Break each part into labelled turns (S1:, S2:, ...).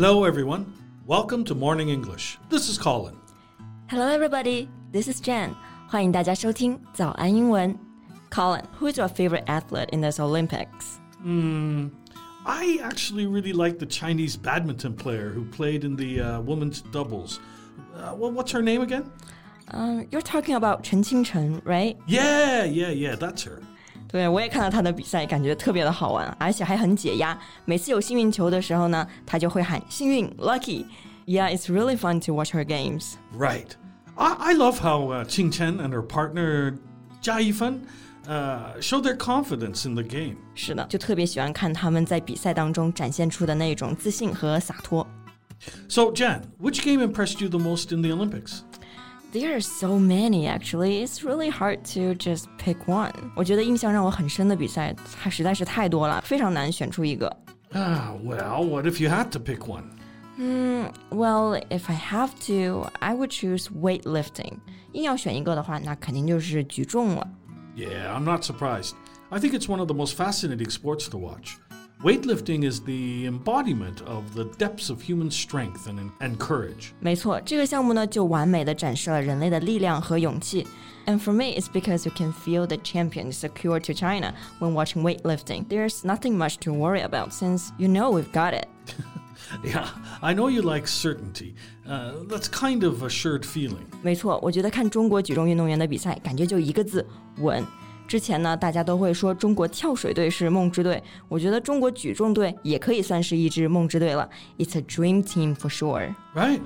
S1: Hello, everyone. Welcome to Morning English. This is Colin.
S2: Hello, everybody. This is Jen. 欢迎大家收听早安英文。Colin, who is your favorite athlete in this Olympics?
S1: I actually really like the Chinese badminton player who played in the uh, women's doubles. Uh, well, what's her name again?
S2: Um, you're talking about 陈清晨, right?
S1: Yeah, yeah, yeah, that's her.
S2: 对，我也看了他的比赛，感觉特别的好玩，而且还很解压。每次有幸运球的时候呢，他就会喊幸运 （lucky）。Yeah, it's really fun to watch her games.
S1: Right. I, I love how uh, Qing Chen and her partner Jia Yifan uh, show their confidence in the game.
S2: 是的，就特别喜欢看他们在比赛当中展现出的那种自信和洒脱。
S1: So, Jan, which game impressed you the most in the Olympics?
S2: There are so many, actually. It's really hard to just pick one. 我觉得印象让我很深的比赛，它实在是太多了，非常难选出一个。
S1: Ah, well, what if you had to pick one?
S2: Well, if I have to, I would choose weightlifting. 硬要选一个的话，那肯定就是举重了。
S1: Yeah, I'm not surprised. I think it's one of the most fascinating sports to watch. Weightlifting is the embodiment of the depths of human strength and, and courage.
S2: 没错，这个项目呢，就完美的展示了人类的力量和勇气。And for me, it's because you can feel the champion is secured to China when watching weightlifting. There's nothing much to worry about since you know we've got it.
S1: Yeah, I know you like certainty. Uh, that's kind of assured feeling.
S2: 没错，我觉得看中国举重运动员的比赛，感觉就一个字稳。 之前呢，大家都会说中国跳水队是梦之队，我觉得中国举重队也可以算是一支梦之队了。It's a dream team for sure.
S1: Right.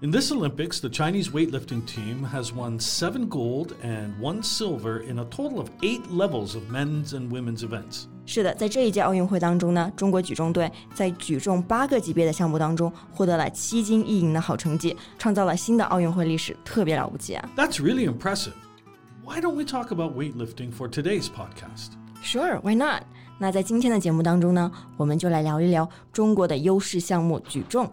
S1: In this Olympics, the Chinese weightlifting team has won seven gold and one silver in a total of eight levels of men's and women's events.
S2: 是的，在这一届奥运会当中呢，中国举重队在举重八个级别的项目当中获得了七金一银的好成绩，创造了新的奥运会历史，特别了不起啊
S1: That's really impressive. Why don't we talk about weightlifting for today's podcast?
S2: ！Sure, why not？那在今天的节目当中呢，我们就来聊一聊中国的优势项目举重。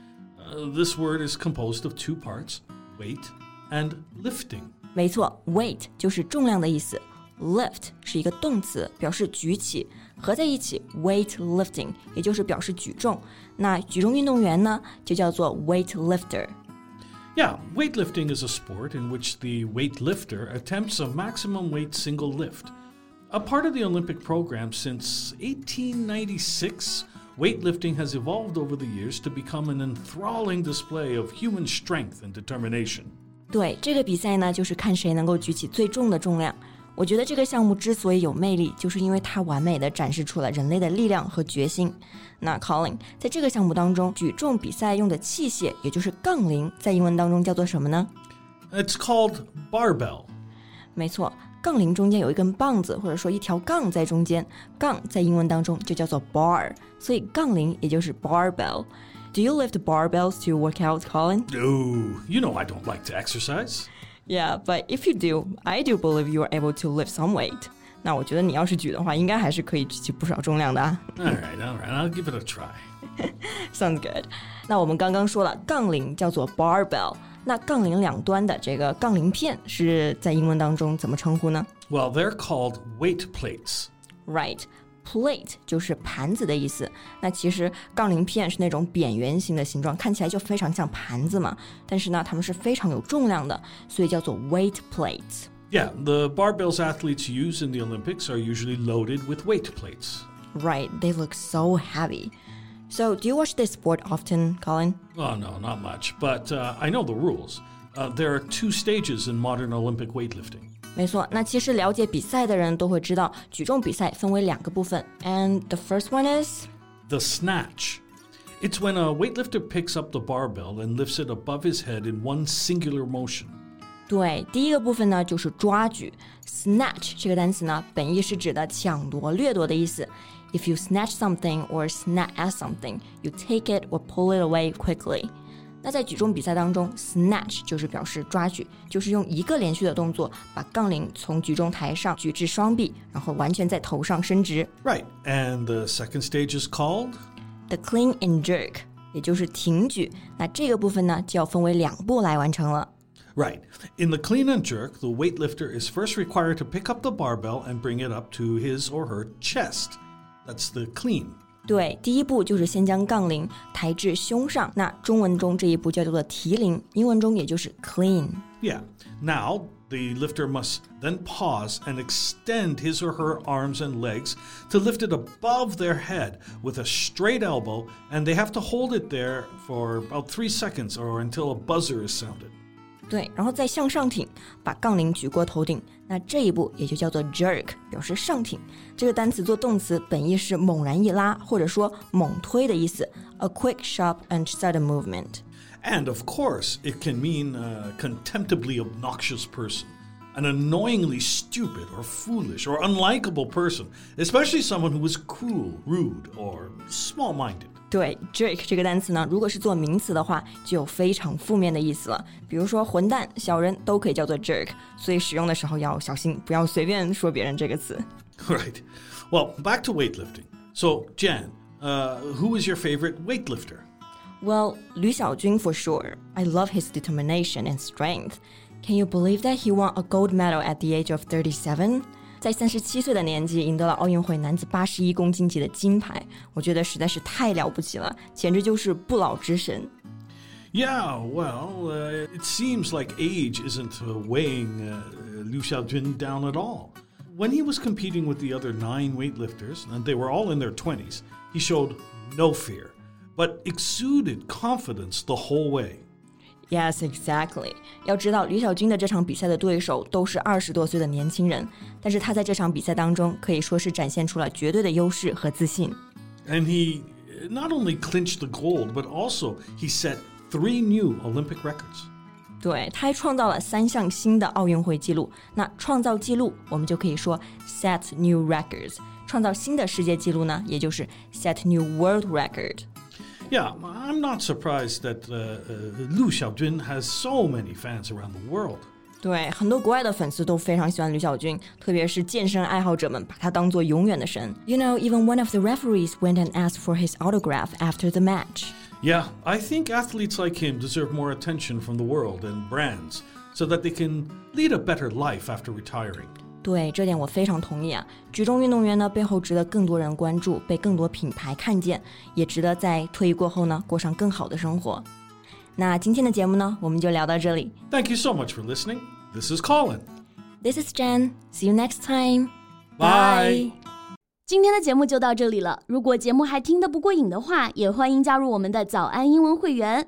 S1: Uh, this word is composed of two parts weight and lifting.
S2: 没错，weight 就是重量的意思，lift 是一个动词，表示举起，合在一起 weightlifting 也就是表示举重。那举重运动员呢，就叫做 weightlifter。
S1: Yeah, weightlifting is a sport in which the weightlifter attempts a maximum weight single lift. A part of the Olympic program since 1896, weightlifting has evolved over the years to become an enthralling display of human strength and determination.
S2: 对，这个比赛呢，就是看谁能够举起最重的重量。我觉得这个项目之所以有魅力，就是因为它完美的展示出了人类的力量和决心。那 Colin，在这个项目当中，举重比赛用的器械，也就是杠铃，在英文当中叫做什么呢？
S1: It's called barbell.
S2: 没错， 杠铃中间有一根棒子，或者说一条杠在中间，杠在英文当中就叫做 bar，所以杠铃也就是 barbell。Do you lift barbells to work out, Colin?
S1: No, you know I don't like to exercise.
S2: Yeah, but if you do, I do believe you are able to lift some weight. 那我觉得你要是举的话，应该还是可以举起不少重量的啊。
S1: All right, all right, I'll give it a try.
S2: Sounds good. 那我们刚刚说了，杠铃叫做 barbell， 那杠铃两端的这个杠铃片是在英文当中怎么称呼呢
S1: Well, they're called weight plates.
S2: ？Right. Plate 就是盘子的意思。那其实杠铃片是那种扁圆形的形状，看起来就非常像盘子嘛。但是呢，它们是非常有重量的，所以叫做 weight plates。
S1: Yeah, the barbells athletes use in the Olympics are usually loaded with weight plates.
S2: Right, they look so heavy. So, do you watch this sport often, Colin?
S1: Oh, no, not much, but uh, I know the rules. Uh, there are two stages in modern Olympic weightlifting.
S2: 没错，那其实了解比赛的人都会知道，举重比赛分为两个部分。And the first one is
S1: The snatch. It's when a weightlifter picks up the barbell and lifts it above his head in one singular motion.
S2: 对，第一个部分呢就是抓举，snatch 这个单词呢，本意是指的抢夺、掠夺的意思。 If you snatch something or snap at something, you take it or pull it away quickly. 那在举重比赛当中，snatch 就是表示抓举，就是用一个连续的动作把杠铃从举重台上举至双臂，然后完全在头上伸直。
S1: Right. And the second stage is called?
S2: The clean and jerk，也就是挺举。那这个部分呢，就要分为两步来完成了。
S1: Right. In the clean and jerk, the weightlifter is first required to pick up the barbell and bring it up to his or her chest. That's the clean.
S2: 对，第一步就是先将杠铃抬至胸上。那中文中这一步叫做提铃，英文中也就是 clean。
S1: Yeah. Now, the lifter must then pause and extend his or her arms and legs to lift it above their head with a straight elbow, and they have to hold it there for about three seconds or until a buzzer is sounded.
S2: 对，然后再向上挺，把杠铃举过头顶。那这一步也就叫做 jerk，表示上挺。这个单词做动词本意是猛然一拉，或者说猛推的意思，a quick, sharp and sudden movement。
S1: And of course, it can mean a contemptibly obnoxious person, an annoyingly stupid or foolish or unlikable person, especially someone who is cruel, rude, or small minded.
S2: 对，jerk 这个单词呢，如果是做名词的话，就有非常负面的意思了。比如说混蛋、小人都可以叫做 jerk，所以使用的时候要小心，不要随便说别人这个词。
S1: Right. Well, back to weightlifting. So, Jan, uh, who is your favorite weightlifter?
S2: Well, 吕小军 for sure. I love his determination and strength. Can you believe that he won a gold medal at the age of 37? 在三十七岁的年纪赢得了奥运会男子八十一公斤级的金牌，我觉得实在是太了不起了，简直就是不老之神。
S1: Yeah, well, uh, it seems like age isn't uh, weighing uh, Liu Xiaojun down at all. When he was competing with the other nine weightlifters, and they were all in their 20s, he showed no fear, but exuded confidence the whole way.
S2: Yes, exactly. 要知道，吕小军的这场比赛的对手都是二十多岁的年轻人，但是他在这场比赛当中可以说是展现出了绝对的优势和自信。
S1: And he uh, not only clinched the gold, but also he set three new Olympic records.
S2: 对，他还创造了三项新的奥运会纪录。那创造纪录，我们就可以说 set new records；创造新的世界纪录呢，也就是 set new world record。
S1: Yeah, I'm not surprised that uh, uh, Liu Xiaojun has so many fans around the world.
S2: 对，很多国外的粉丝都非常喜欢吕小军，特别是健身爱好者们把他当做永远的神。You know, even one of the referees went and asked for his autograph after the match.
S1: Yeah, I think athletes like him deserve more attention from the world and brands so that they can lead a better life after retiring.
S2: 对，这点我非常同意啊！举重运动员呢，背后值得更多人关注，被更多品牌看见，也值得在退役过后呢，过上更好的生活。那今天的节目呢，我们就聊到这里。
S1: Thank you so much for listening. This is Colin.
S2: This is Jen. See you next time.
S1: Bye.
S3: 今天的节目就到这里了。如果节目还听得不过瘾的话，也欢迎加入我们的早安英文会员。